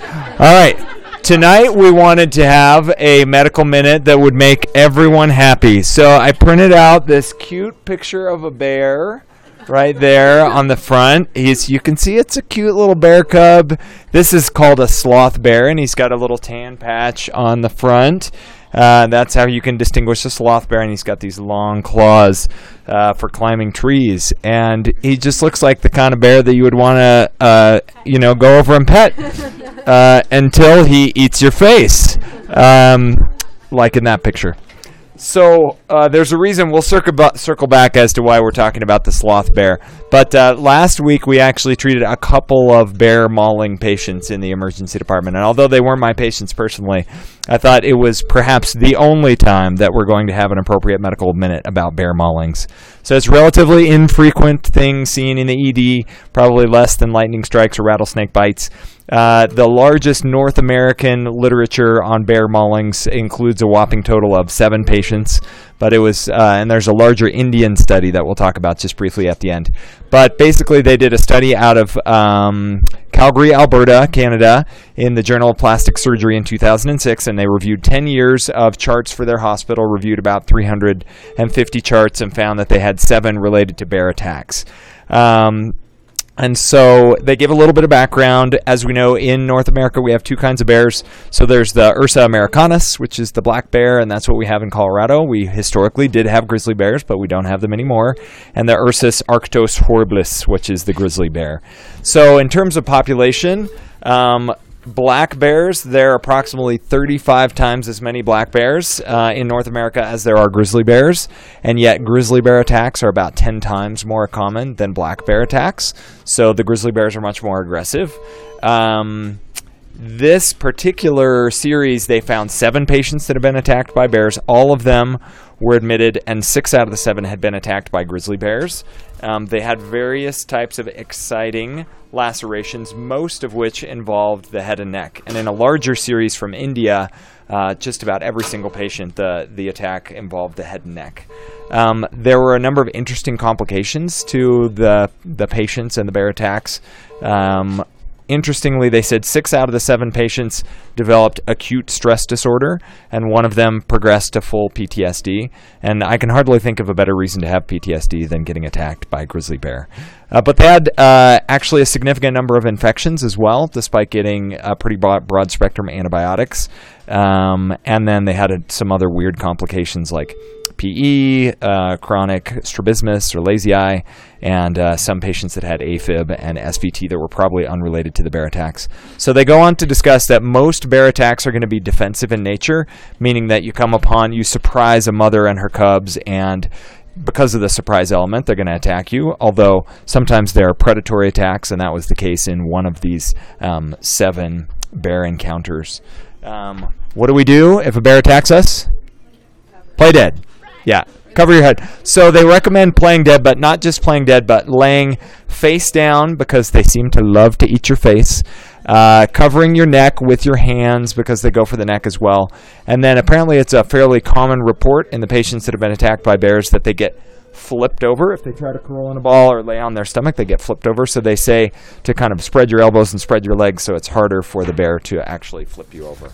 All right. Tonight we wanted to have a medical minute that would make everyone happy. So I printed out this cute picture of a bear right there on the front. He's you can see it's a cute little bear cub. This is called a sloth bear and he's got a little tan patch on the front. Uh, that's how you can distinguish a sloth bear, and he's got these long claws uh, for climbing trees. And he just looks like the kind of bear that you would want to, uh, you know, go over and pet uh, until he eats your face, um, like in that picture. So uh, there's a reason we'll circle, ba- circle back as to why we're talking about the sloth bear. But uh, last week we actually treated a couple of bear mauling patients in the emergency department, and although they weren't my patients personally, I thought it was perhaps the only time that we're going to have an appropriate medical minute about bear maulings. So it's relatively infrequent thing seen in the ED, probably less than lightning strikes or rattlesnake bites. Uh, the largest North American literature on bear maulings includes a whopping total of seven patients, but it was, uh, and there's a larger Indian study that we'll talk about just briefly at the end. But basically, they did a study out of um, Calgary, Alberta, Canada, in the Journal of Plastic Surgery in 2006, and they reviewed 10 years of charts for their hospital, reviewed about 350 charts, and found that they had seven related to bear attacks. Um, and so they give a little bit of background. As we know, in North America, we have two kinds of bears. So there's the Ursa americanus, which is the black bear, and that's what we have in Colorado. We historically did have grizzly bears, but we don't have them anymore. And the Ursus arctos horribilis, which is the grizzly bear. So in terms of population, um, black bears, there are approximately 35 times as many black bears uh, in North America as there are grizzly bears, and yet grizzly bear attacks are about 10 times more common than black bear attacks. So the grizzly bears are much more aggressive. Um, this particular series, they found seven patients that have been attacked by bears. All of them were admitted, and six out of the seven had been attacked by grizzly bears. Um, they had various types of exciting lacerations, most of which involved the head and neck. And in a larger series from India, uh, just about every single patient, the, the attack involved the head and neck. Um, there were a number of interesting complications to the, the patients and the bear attacks. Um, interestingly, they said six out of the seven patients developed acute stress disorder, and one of them progressed to full PTSD. And I can hardly think of a better reason to have PTSD than getting attacked by a grizzly bear. Uh, but they had uh, actually a significant number of infections as well, despite getting a pretty broad, broad spectrum antibiotics. Um, and then they had some other weird complications like PE, uh, chronic strabismus or lazy eye, and uh, some patients that had AFib and SVT that were probably unrelated to the bear attacks. So they go on to discuss that most bear attacks are going to be defensive in nature, meaning that you come upon, you surprise a mother and her cubs, and because of the surprise element, they're going to attack you. Although sometimes there are predatory attacks, and that was the case in one of these um, seven bear encounters. Um, what do we do if a bear attacks us? Play dead. Yeah, cover your head. So they recommend playing dead, but not just playing dead, but laying face down because they seem to love to eat your face. Uh, covering your neck with your hands because they go for the neck as well. And then apparently it's a fairly common report in the patients that have been attacked by bears that they get flipped over if they try to curl in a ball or lay on their stomach they get flipped over so they say to kind of spread your elbows and spread your legs so it's harder for the bear to actually flip you over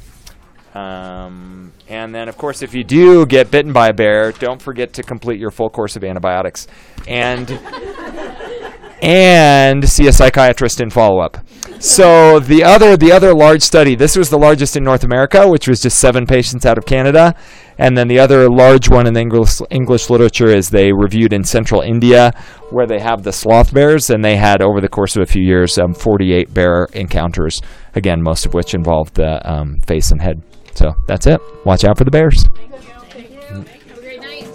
um, and then, of course, if you do get bitten by a bear, don't forget to complete your full course of antibiotics and and see a psychiatrist in follow up. So the other the other large study, this was the largest in North America, which was just seven patients out of Canada, and then the other large one in the English English literature is they reviewed in central India, where they have the sloth bears, and they had over the course of a few years um, 48 bear encounters, again most of which involved the um, face and head. So that's it. Watch out for the bears.